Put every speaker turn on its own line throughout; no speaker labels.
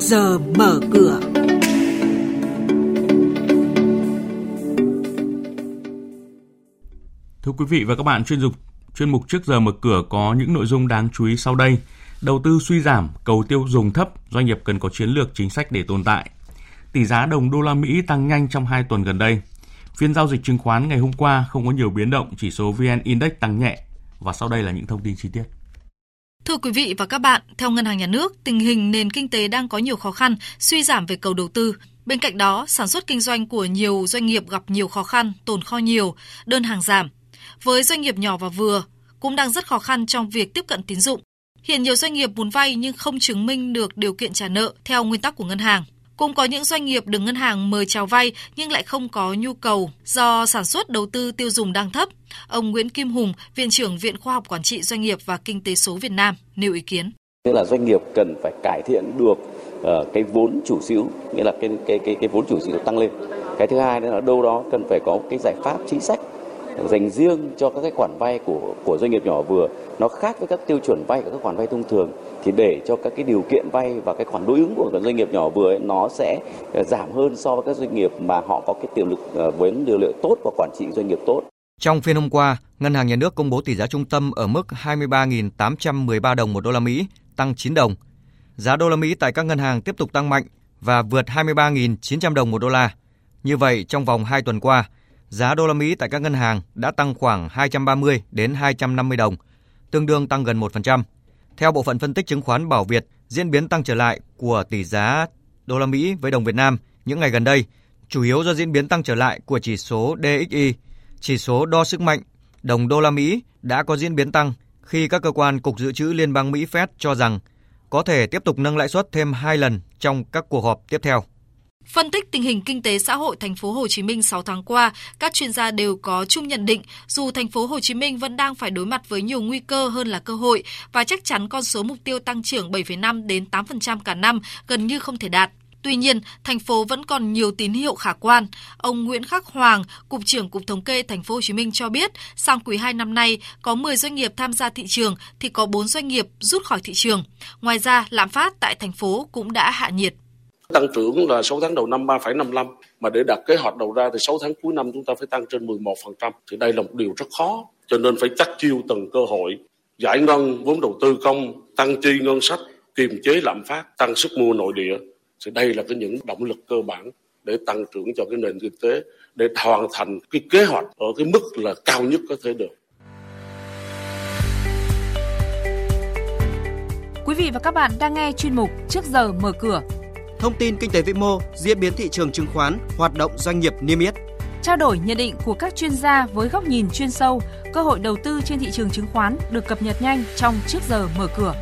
giờ mở cửa.
Thưa quý vị và các bạn, chuyên dục chuyên mục trước giờ mở cửa có những nội dung đáng chú ý sau đây. Đầu tư suy giảm, cầu tiêu dùng thấp, doanh nghiệp cần có chiến lược chính sách để tồn tại. Tỷ giá đồng đô la Mỹ tăng nhanh trong 2 tuần gần đây. Phiên giao dịch chứng khoán ngày hôm qua không có nhiều biến động, chỉ số VN Index tăng nhẹ. Và sau đây là những thông tin chi tiết.
Thưa quý vị và các bạn, theo Ngân hàng Nhà nước, tình hình nền kinh tế đang có nhiều khó khăn, suy giảm về cầu đầu tư. Bên cạnh đó, sản xuất kinh doanh của nhiều doanh nghiệp gặp nhiều khó khăn, tồn kho nhiều, đơn hàng giảm. Với doanh nghiệp nhỏ và vừa, cũng đang rất khó khăn trong việc tiếp cận tín dụng. Hiện nhiều doanh nghiệp muốn vay nhưng không chứng minh được điều kiện trả nợ theo nguyên tắc của ngân hàng. Cũng có những doanh nghiệp được ngân hàng mời chào vay nhưng lại không có nhu cầu do sản xuất đầu tư tiêu dùng đang thấp. Ông Nguyễn Kim Hùng, Viện trưởng Viện Khoa học Quản trị Doanh nghiệp và Kinh tế số Việt Nam nêu ý kiến.
Tức là doanh nghiệp cần phải cải thiện được uh, cái vốn chủ sở hữu, nghĩa là cái cái cái cái vốn chủ sở hữu tăng lên. Cái thứ hai nữa là đâu đó cần phải có cái giải pháp chính sách dành riêng cho các cái khoản vay của của doanh nghiệp nhỏ vừa nó khác với các tiêu chuẩn vay của các khoản vay thông thường thì để cho các cái điều kiện vay và cái khoản đối ứng của các doanh nghiệp nhỏ vừa ấy, nó sẽ ờ, giảm hơn so với các doanh nghiệp mà họ có cái tiềm lực ờ, với điều liệu tốt và quản trị doanh nghiệp tốt.
Trong phiên hôm qua, Ngân hàng Nhà nước công bố tỷ giá trung tâm ở mức 23.813 đồng một đô la Mỹ, tăng 9 đồng. Giá đô la Mỹ tại các ngân hàng tiếp tục tăng mạnh và vượt 23.900 đồng một đô la. Như vậy, trong vòng 2 tuần qua, giá đô la Mỹ tại các ngân hàng đã tăng khoảng 230 đến 250 đồng, tương đương tăng gần 1%. Theo bộ phận phân tích chứng khoán Bảo Việt, diễn biến tăng trở lại của tỷ giá đô la Mỹ với đồng Việt Nam những ngày gần đây chủ yếu do diễn biến tăng trở lại của chỉ số DXY, chỉ số đo sức mạnh đồng đô la Mỹ đã có diễn biến tăng khi các cơ quan Cục Dự trữ Liên bang Mỹ Fed cho rằng có thể tiếp tục nâng lãi suất thêm hai lần trong các cuộc họp tiếp theo.
Phân tích tình hình kinh tế xã hội thành phố Hồ Chí Minh 6 tháng qua, các chuyên gia đều có chung nhận định dù thành phố Hồ Chí Minh vẫn đang phải đối mặt với nhiều nguy cơ hơn là cơ hội và chắc chắn con số mục tiêu tăng trưởng 7,5 đến 8% cả năm gần như không thể đạt. Tuy nhiên, thành phố vẫn còn nhiều tín hiệu khả quan. Ông Nguyễn Khắc Hoàng, cục trưởng Cục Thống kê Thành phố Hồ Chí Minh cho biết, sang quý 2 năm nay có 10 doanh nghiệp tham gia thị trường thì có 4 doanh nghiệp rút khỏi thị trường. Ngoài ra, lạm phát tại thành phố cũng đã hạ nhiệt.
Tăng trưởng là 6 tháng đầu năm 3,55 mà để đạt kế hoạch đầu ra thì 6 tháng cuối năm chúng ta phải tăng trên 11%. Thì đây là một điều rất khó. Cho nên phải chắc chiêu từng cơ hội, giải ngân vốn đầu tư công, tăng chi ngân sách, kiềm chế lạm phát, tăng sức mua nội địa. Thì đây là cái những động lực cơ bản để tăng trưởng cho cái nền kinh tế để hoàn thành cái kế hoạch ở cái mức là cao nhất có thể được.
Quý vị và các bạn đang nghe chuyên mục Trước giờ mở cửa
thông tin kinh tế vĩ mô, diễn biến thị trường chứng khoán, hoạt động doanh nghiệp niêm yết.
Trao đổi nhận định của các chuyên gia với góc nhìn chuyên sâu, cơ hội đầu tư trên thị trường chứng khoán được cập nhật nhanh trong trước giờ mở cửa.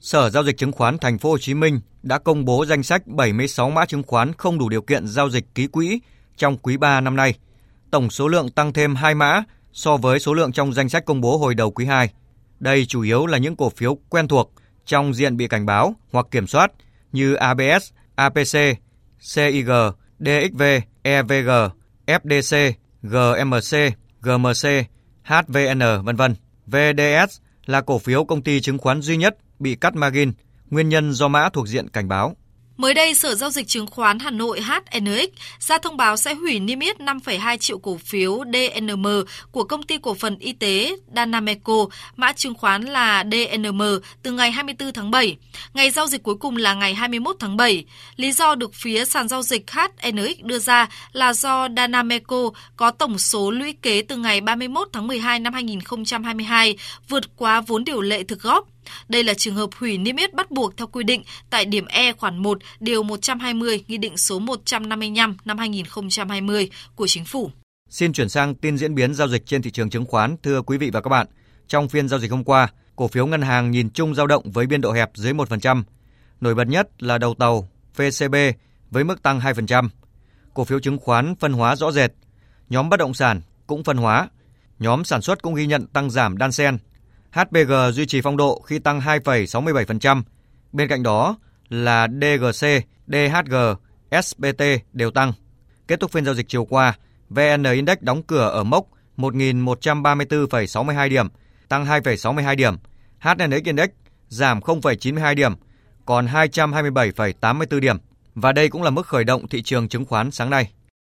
Sở giao dịch chứng khoán Thành phố Hồ Chí Minh đã công bố danh sách 76 mã chứng khoán không đủ điều kiện giao dịch ký quỹ trong quý 3 năm nay. Tổng số lượng tăng thêm 2 mã so với số lượng trong danh sách công bố hồi đầu quý 2. Đây chủ yếu là những cổ phiếu quen thuộc trong diện bị cảnh báo hoặc kiểm soát như ABS, APC, CIG, DXV, EVG, FDC, GMC, GMC, HVN, vân vân. VDS là cổ phiếu công ty chứng khoán duy nhất bị cắt margin, nguyên nhân do mã thuộc diện cảnh báo.
Mới đây, Sở Giao dịch Chứng khoán Hà Nội HNX ra thông báo sẽ hủy niêm yết 5,2 triệu cổ phiếu DNM của công ty cổ phần y tế Danameco, mã chứng khoán là DNM từ ngày 24 tháng 7. Ngày giao dịch cuối cùng là ngày 21 tháng 7. Lý do được phía sàn giao dịch HNX đưa ra là do Danameco có tổng số lũy kế từ ngày 31 tháng 12 năm 2022 vượt quá vốn điều lệ thực góp đây là trường hợp hủy niêm yết bắt buộc theo quy định tại điểm E khoản 1 điều 120 Nghị định số 155 năm 2020 của Chính phủ.
Xin chuyển sang tin diễn biến giao dịch trên thị trường chứng khoán thưa quý vị và các bạn. Trong phiên giao dịch hôm qua, cổ phiếu ngân hàng nhìn chung dao động với biên độ hẹp dưới 1%. Nổi bật nhất là đầu tàu VCB với mức tăng 2%. Cổ phiếu chứng khoán phân hóa rõ rệt. Nhóm bất động sản cũng phân hóa. Nhóm sản xuất cũng ghi nhận tăng giảm đan xen. HPG duy trì phong độ khi tăng 2,67%. Bên cạnh đó là DGC, DHG, SBT đều tăng. Kết thúc phiên giao dịch chiều qua, VN Index đóng cửa ở mốc 1.134,62 điểm, tăng 2,62 điểm. HNX Index giảm 0,92 điểm, còn 227,84 điểm. Và đây cũng là mức khởi động thị trường chứng khoán sáng nay.